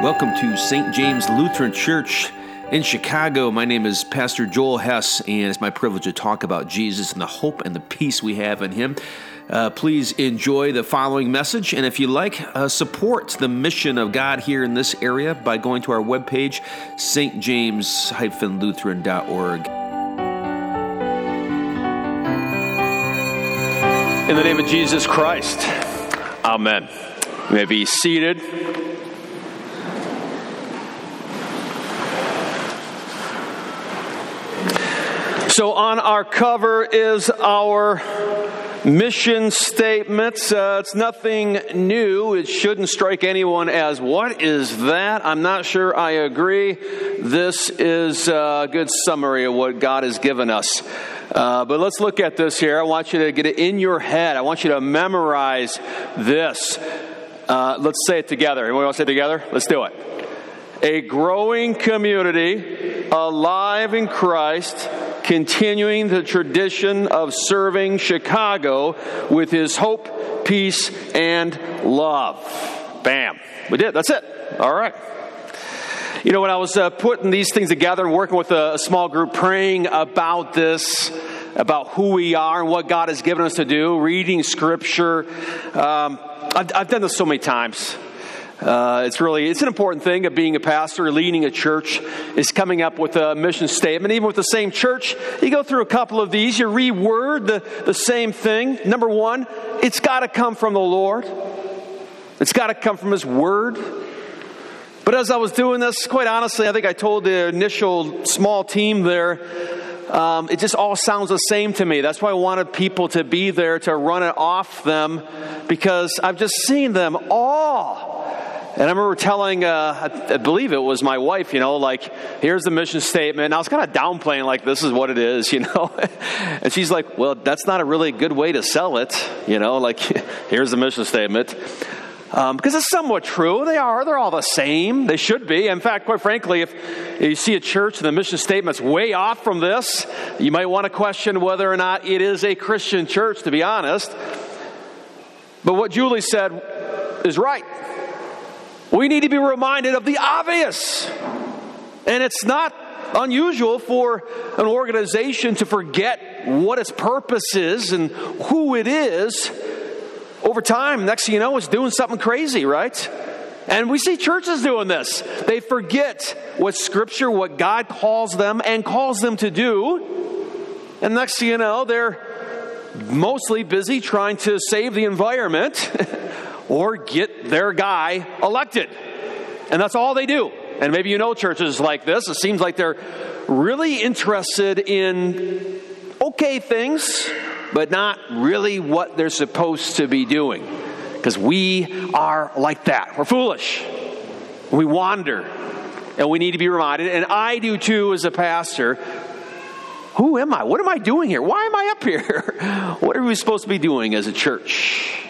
Welcome to St. James Lutheran Church in Chicago. My name is Pastor Joel Hess, and it's my privilege to talk about Jesus and the hope and the peace we have in Him. Uh, please enjoy the following message, and if you like, uh, support the mission of God here in this area by going to our webpage, stjames-lutheran.org. In the name of Jesus Christ, Amen. You may be seated. So, on our cover is our mission statement. Uh, it's nothing new. It shouldn't strike anyone as, what is that? I'm not sure I agree. This is a good summary of what God has given us. Uh, but let's look at this here. I want you to get it in your head. I want you to memorize this. Uh, let's say it together. Anyone want to say it together? Let's do it. A growing community alive in Christ continuing the tradition of serving Chicago with his hope, peace, and love. Bam. We did. That's it. All right. You know, when I was uh, putting these things together and working with a, a small group, praying about this, about who we are and what God has given us to do, reading scripture, um, I've, I've done this so many times. Uh, it's really it's an important thing of being a pastor, leading a church, is coming up with a mission statement. Even with the same church, you go through a couple of these, you reword the, the same thing. Number one, it's got to come from the Lord. It's got to come from His Word. But as I was doing this, quite honestly, I think I told the initial small team there, um, it just all sounds the same to me. That's why I wanted people to be there to run it off them because I've just seen them all and I remember telling, uh, I believe it was my wife, you know, like, here's the mission statement. And I was kind of downplaying, like, this is what it is, you know. and she's like, well, that's not a really good way to sell it, you know, like, here's the mission statement. Um, because it's somewhat true. They are. They're all the same. They should be. In fact, quite frankly, if you see a church and the mission statement's way off from this, you might want to question whether or not it is a Christian church, to be honest. But what Julie said is right. We need to be reminded of the obvious. And it's not unusual for an organization to forget what its purpose is and who it is. Over time, next thing you know, it's doing something crazy, right? And we see churches doing this. They forget what Scripture, what God calls them and calls them to do. And next thing you know, they're mostly busy trying to save the environment or get their guy elected. And that's all they do. And maybe you know churches like this. It seems like they're really interested in okay things, but not really what they're supposed to be doing. Because we are like that. We're foolish. We wander. And we need to be reminded, and I do too as a pastor. Who am I? What am I doing here? Why am I up here? What are we supposed to be doing as a church?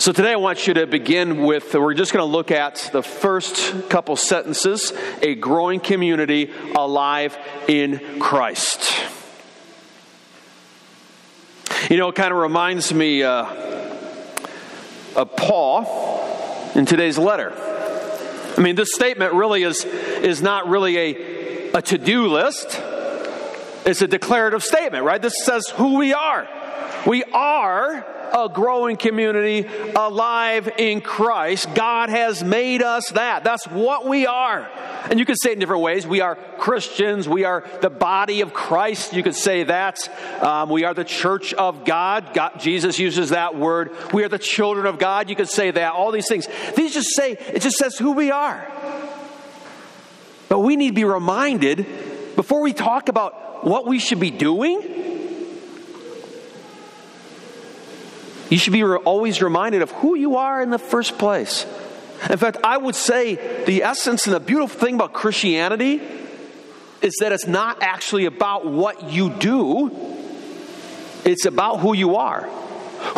So today I want you to begin with, we're just going to look at the first couple sentences a growing community alive in Christ. You know, it kind of reminds me uh, of Paul in today's letter. I mean, this statement really is, is not really a, a to do list, it's a declarative statement, right? This says who we are. We are a growing community alive in Christ. God has made us that. That's what we are. And you can say it in different ways. We are Christians. We are the body of Christ. You could say that. Um, we are the church of God. God. Jesus uses that word. We are the children of God. You could say that. All these things. These just say, it just says who we are. But we need to be reminded before we talk about what we should be doing You should be always reminded of who you are in the first place. In fact, I would say the essence and the beautiful thing about Christianity is that it's not actually about what you do, it's about who you are.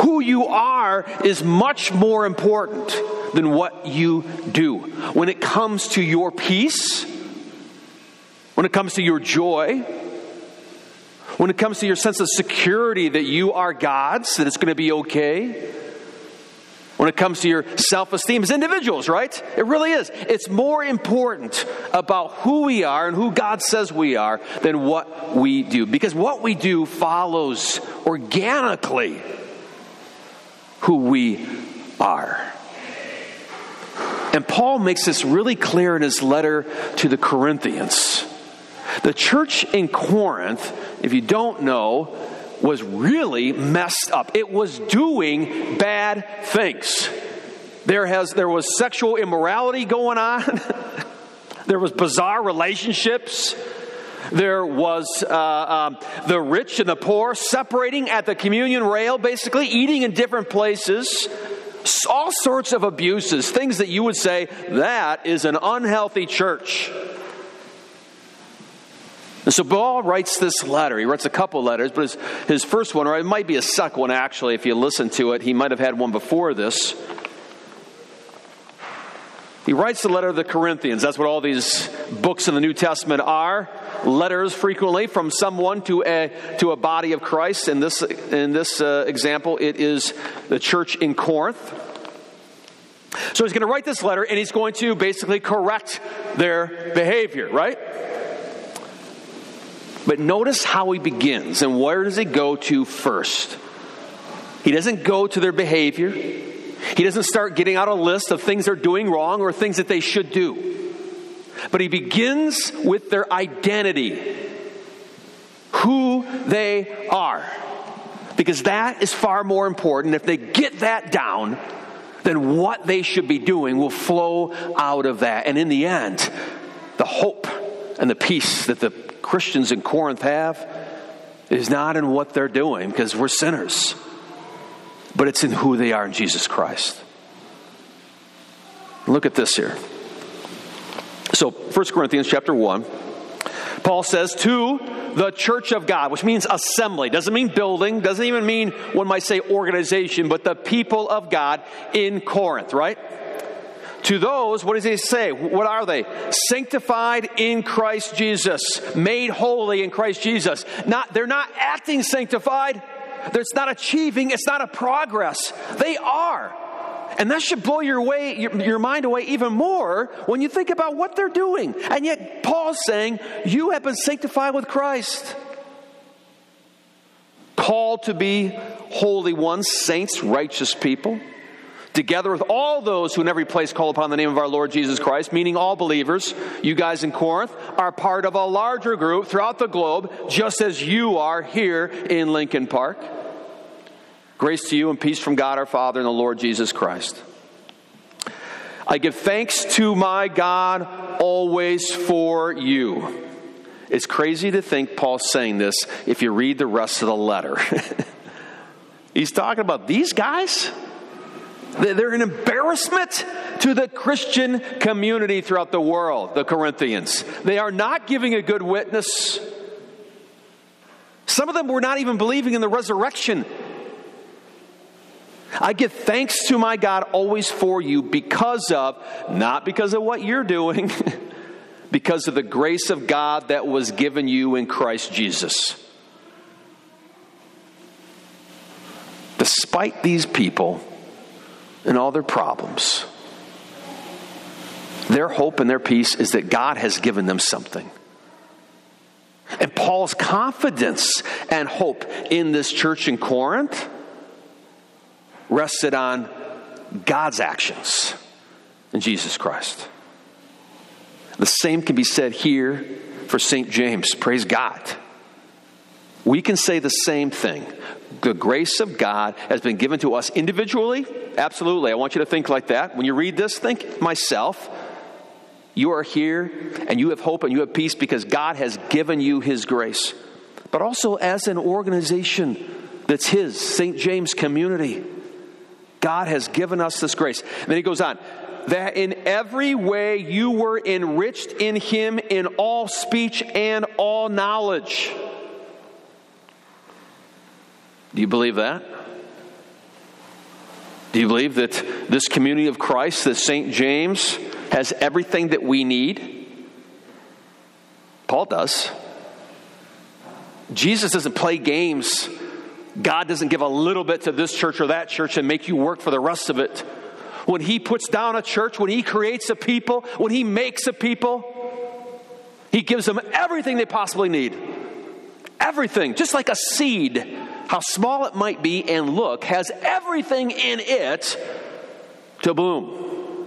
Who you are is much more important than what you do. When it comes to your peace, when it comes to your joy, when it comes to your sense of security that you are God's, that it's going to be okay, when it comes to your self esteem as individuals, right? It really is. It's more important about who we are and who God says we are than what we do. Because what we do follows organically who we are. And Paul makes this really clear in his letter to the Corinthians. The church in Corinth, if you don't know, was really messed up. It was doing bad things. There, has, there was sexual immorality going on, there was bizarre relationships. There was uh, um, the rich and the poor separating at the communion rail, basically eating in different places all sorts of abuses, things that you would say, that is an unhealthy church. And so Paul writes this letter. He writes a couple letters, but his, his first one, or it might be a second one actually, if you listen to it, he might have had one before this. He writes the letter to the Corinthians. That's what all these books in the New Testament are. Letters frequently from someone to a, to a body of Christ. In this, in this uh, example, it is the church in Corinth. So he's going to write this letter and he's going to basically correct their behavior, right? But notice how he begins and where does he go to first? He doesn't go to their behavior. He doesn't start getting out a list of things they're doing wrong or things that they should do. But he begins with their identity, who they are. Because that is far more important. If they get that down, then what they should be doing will flow out of that. And in the end, the hope and the peace that the Christians in Corinth have is not in what they're doing, because we're sinners but it's in who they are in Jesus Christ. Look at this here. So, 1 Corinthians chapter 1, Paul says, To the church of God, which means assembly. Doesn't mean building, doesn't even mean, one might say, organization, but the people of God in Corinth, right? To those, what does he say? What are they? Sanctified in Christ Jesus, made holy in Christ Jesus. Not, they're not acting sanctified, it's not achieving, it's not a progress. They are. And that should blow your, way, your, your, mind away even more when you think about what they're doing. And yet, Paul's saying, You have been sanctified with Christ. Called to be holy ones, saints, righteous people, together with all those who in every place call upon the name of our Lord Jesus Christ, meaning all believers. You guys in Corinth are part of a larger group throughout the globe, just as you are here in Lincoln Park. Grace to you and peace from God our Father and the Lord Jesus Christ. I give thanks to my God always for you. It's crazy to think Paul's saying this if you read the rest of the letter. He's talking about these guys. They're an embarrassment to the Christian community throughout the world, the Corinthians. They are not giving a good witness. Some of them were not even believing in the resurrection I give thanks to my God always for you because of, not because of what you're doing, because of the grace of God that was given you in Christ Jesus. Despite these people and all their problems, their hope and their peace is that God has given them something. And Paul's confidence and hope in this church in Corinth rested on God's actions in Jesus Christ. The same can be said here for St. James. Praise God. We can say the same thing. The grace of God has been given to us individually. Absolutely. I want you to think like that. When you read this, think myself. You are here and you have hope and you have peace because God has given you His grace. But also as an organization that's His, St. James Community. God has given us this grace. And then he goes on that in every way you were enriched in him in all speech and all knowledge. Do you believe that? Do you believe that this community of Christ, that St. James, has everything that we need? Paul does. Jesus doesn't play games God doesn't give a little bit to this church or that church and make you work for the rest of it. When He puts down a church, when He creates a people, when He makes a people, He gives them everything they possibly need. Everything, just like a seed, how small it might be and look, has everything in it to bloom.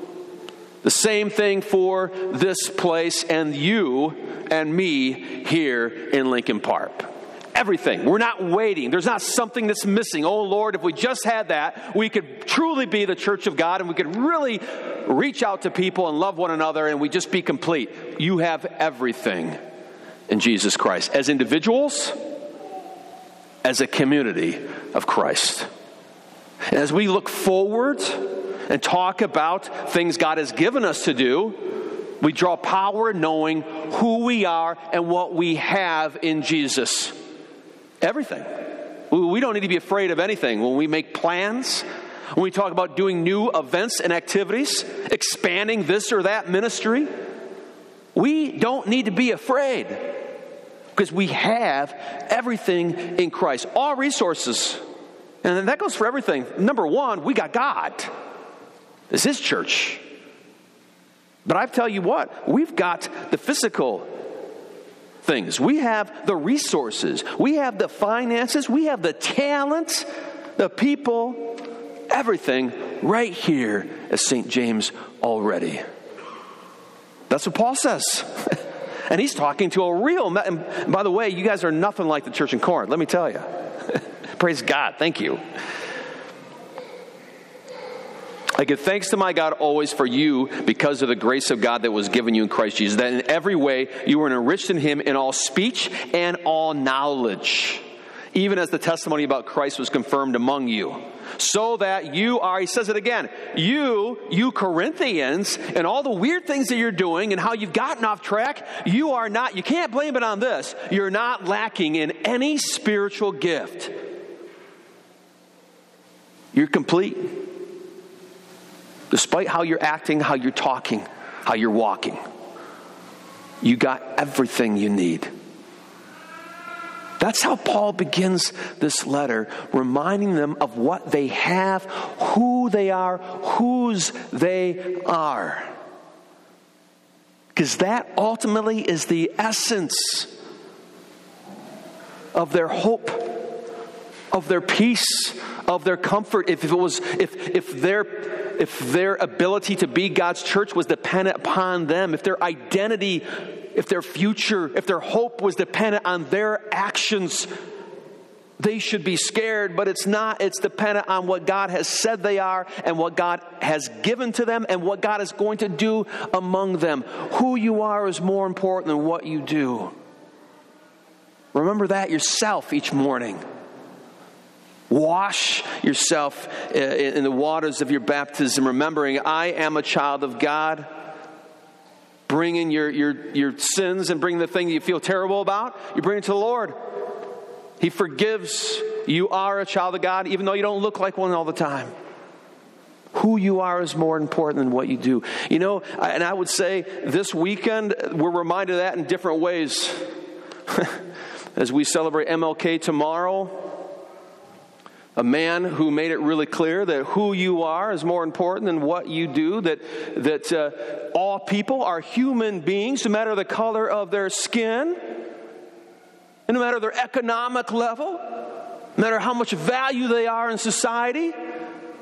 The same thing for this place and you and me here in Lincoln Park everything. We're not waiting. There's not something that's missing. Oh Lord, if we just had that, we could truly be the church of God and we could really reach out to people and love one another and we just be complete. You have everything in Jesus Christ. As individuals, as a community of Christ. And as we look forward and talk about things God has given us to do, we draw power knowing who we are and what we have in Jesus. Everything. We don't need to be afraid of anything. When we make plans, when we talk about doing new events and activities, expanding this or that ministry, we don't need to be afraid because we have everything in Christ, all resources. And that goes for everything. Number one, we got God. This is church. But I tell you what, we've got the physical things. We have the resources, we have the finances, we have the talent, the people, everything right here at St. James already. That's what Paul says. and he's talking to a real, and by the way, you guys are nothing like the church in Corinth, let me tell you. Praise God. Thank you. I give thanks to my God always for you because of the grace of God that was given you in Christ Jesus, that in every way you were enriched in him in all speech and all knowledge, even as the testimony about Christ was confirmed among you. So that you are, he says it again, you, you Corinthians, and all the weird things that you're doing and how you've gotten off track, you are not, you can't blame it on this. You're not lacking in any spiritual gift. You're complete despite how you're acting, how you're talking, how you're walking. You got everything you need. That's how Paul begins this letter, reminding them of what they have, who they are, whose they are. Because that ultimately is the essence of their hope, of their peace, of their comfort. If, it was, if, if their if their ability to be God's church was dependent upon them, if their identity, if their future, if their hope was dependent on their actions, they should be scared, but it's not. It's dependent on what God has said they are and what God has given to them and what God is going to do among them. Who you are is more important than what you do. Remember that yourself each morning. Wash yourself uh, in the waters of your baptism, remembering I am a child of God. Bring in your, your, your sins and bring the thing that you feel terrible about, you bring it to the Lord. He forgives. You are a child of God, even though you don't look like one all the time. Who you are is more important than what you do. You know, and I would say this weekend, we're reminded of that in different ways. As we celebrate MLK tomorrow, a man who made it really clear that who you are is more important than what you do, that, that uh, all people are human beings, no matter the color of their skin, and no matter their economic level, no matter how much value they are in society.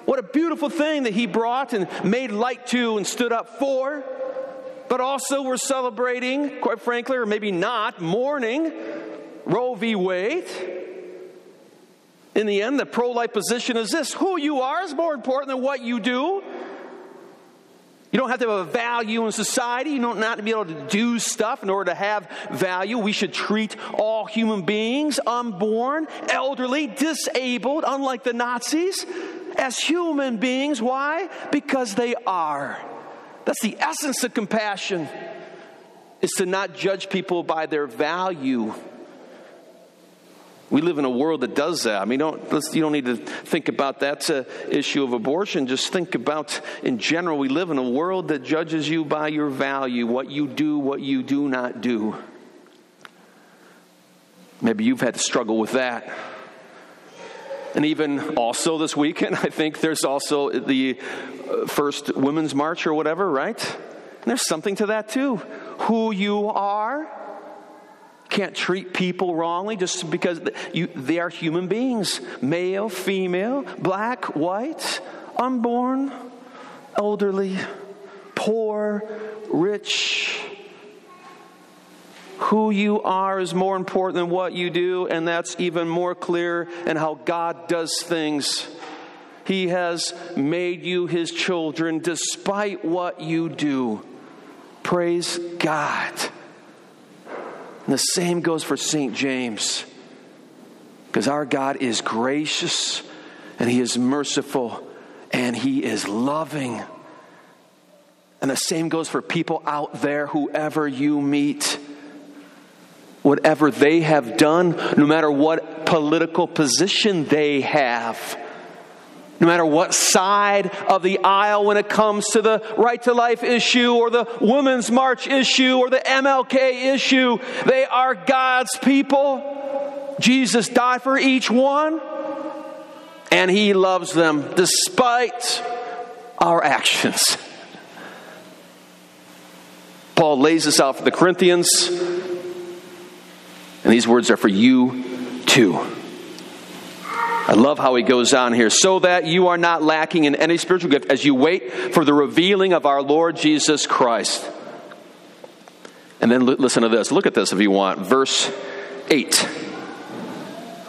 What a beautiful thing that he brought and made light to and stood up for. But also, we're celebrating, quite frankly, or maybe not, mourning Roe v. Wade in the end, the pro life position is this who you are is more important than what you do. You don't have to have a value in society. You don't have to be able to do stuff in order to have value. We should treat all human beings, unborn, elderly, disabled, unlike the Nazis, as human beings. Why? Because they are. That's the essence of compassion, is to not judge people by their value we live in a world that does that. I mean, don't, you don't need to think about that uh, issue of abortion. Just think about, in general, we live in a world that judges you by your value, what you do, what you do not do. Maybe you've had to struggle with that. And even also this weekend, I think there's also the uh, first Women's March or whatever, right? And there's something to that too. Who you are. Can't treat people wrongly just because you, they are human beings male, female, black, white, unborn, elderly, poor, rich. Who you are is more important than what you do, and that's even more clear in how God does things. He has made you his children despite what you do. Praise God. And the same goes for St. James. Because our God is gracious and he is merciful and he is loving. And the same goes for people out there, whoever you meet. Whatever they have done, no matter what political position they have no matter what side of the aisle when it comes to the right to life issue or the women's march issue or the MLK issue. They are God's people. Jesus died for each one, and He loves them despite our actions. Paul lays this out for the Corinthians, and these words are for you too. I love how he goes on here. So that you are not lacking in any spiritual gift as you wait for the revealing of our Lord Jesus Christ. And then listen to this. Look at this if you want. Verse 8.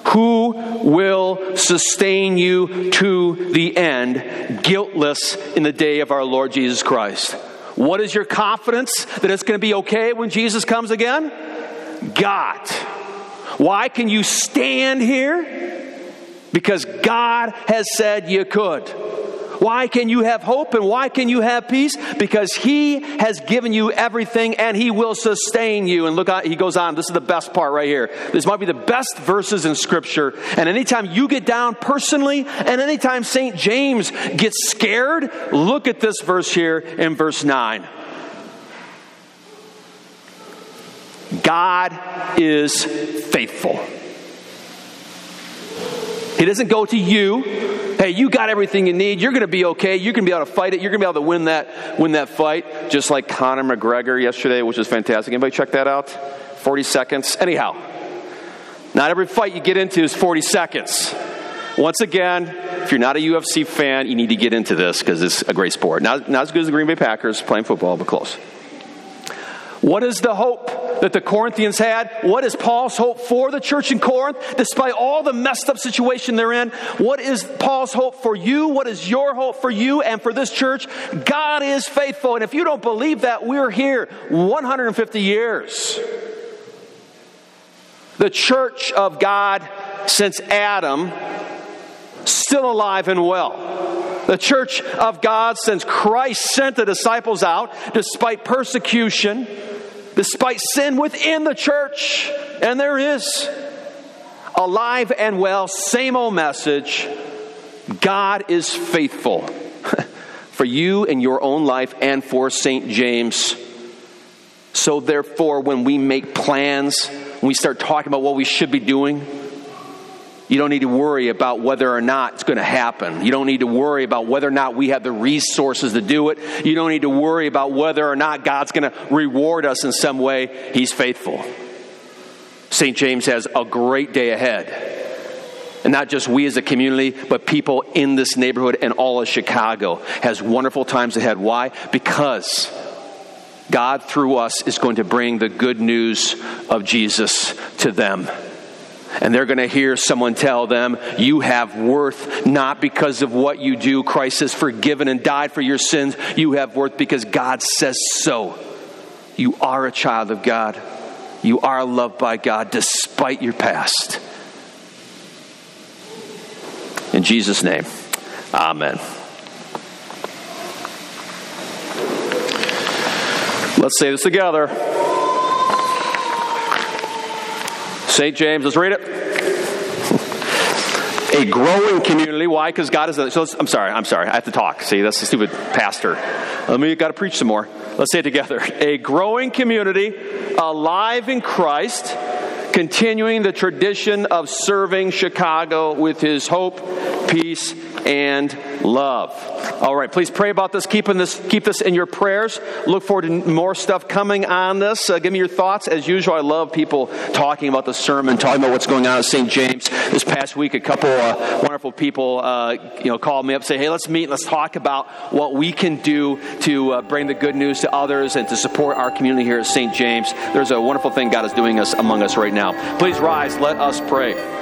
Who will sustain you to the end, guiltless in the day of our Lord Jesus Christ? What is your confidence that it's going to be okay when Jesus comes again? God. Why can you stand here? Because God has said you could. Why can you have hope and why can you have peace? Because He has given you everything and He will sustain you. And look, He goes on. This is the best part right here. This might be the best verses in Scripture. And anytime you get down personally, and anytime St. James gets scared, look at this verse here in verse 9. God is faithful. He doesn't go to you. Hey, you got everything you need. You're going to be okay. You're going to be able to fight it. You're going to be able to win that win that fight, just like Conor McGregor yesterday, which was fantastic. Anybody check that out? 40 seconds. Anyhow, not every fight you get into is 40 seconds. Once again, if you're not a UFC fan, you need to get into this because it's a great sport. Not, not as good as the Green Bay Packers playing football, but close. What is the hope that the Corinthians had? What is Paul's hope for the church in Corinth, despite all the messed up situation they're in? What is Paul's hope for you? What is your hope for you and for this church? God is faithful. And if you don't believe that, we're here 150 years. The church of God since Adam, still alive and well. The church of God since Christ sent the disciples out despite persecution despite sin within the church. And there is. Alive and well, same old message. God is faithful for you in your own life and for St. James. So, therefore, when we make plans, when we start talking about what we should be doing, you don't need to worry about whether or not it's going to happen. You don't need to worry about whether or not we have the resources to do it. You don't need to worry about whether or not God's going to reward us in some way. He's faithful. St. James has a great day ahead. And not just we as a community, but people in this neighborhood and all of Chicago has wonderful times ahead. Why? Because God through us is going to bring the good news of Jesus to them and they're going to hear someone tell them, You have worth not because of what you do. Christ has forgiven and died for your sins. You have worth because God says so. You are a child of God. You are loved by God despite your past. In Jesus' name, amen. Let's say this together. St. James, let's read it. A growing community. Why? Because God is. A, so I'm sorry. I'm sorry. I have to talk. See, that's the stupid pastor. Let me got to preach some more. Let's say it together. A growing community, alive in Christ, continuing the tradition of serving Chicago with his hope, peace, and love. All right, please pray about this. Keep, this. keep this in your prayers. Look forward to more stuff coming on this. Uh, give me your thoughts. As usual, I love people talking about the sermon, talking about what's going on at St. James. This past week, a couple uh, wonderful people, uh, you know, called me up, say, "Hey, let's meet. Let's talk about what we can do to uh, bring the good news to others and to support our community here at St. James." There's a wonderful thing God is doing us among us right now. Please rise. Let us pray.